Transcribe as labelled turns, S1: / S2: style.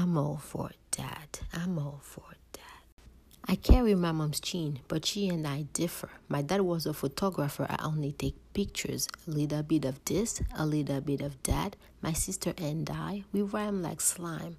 S1: I'm all for that. I'm all for that. I carry my mom's gene, but she and I differ. My dad was a photographer. I only take pictures. A little bit of this, a little bit of that. My sister and I, we rhyme like slime.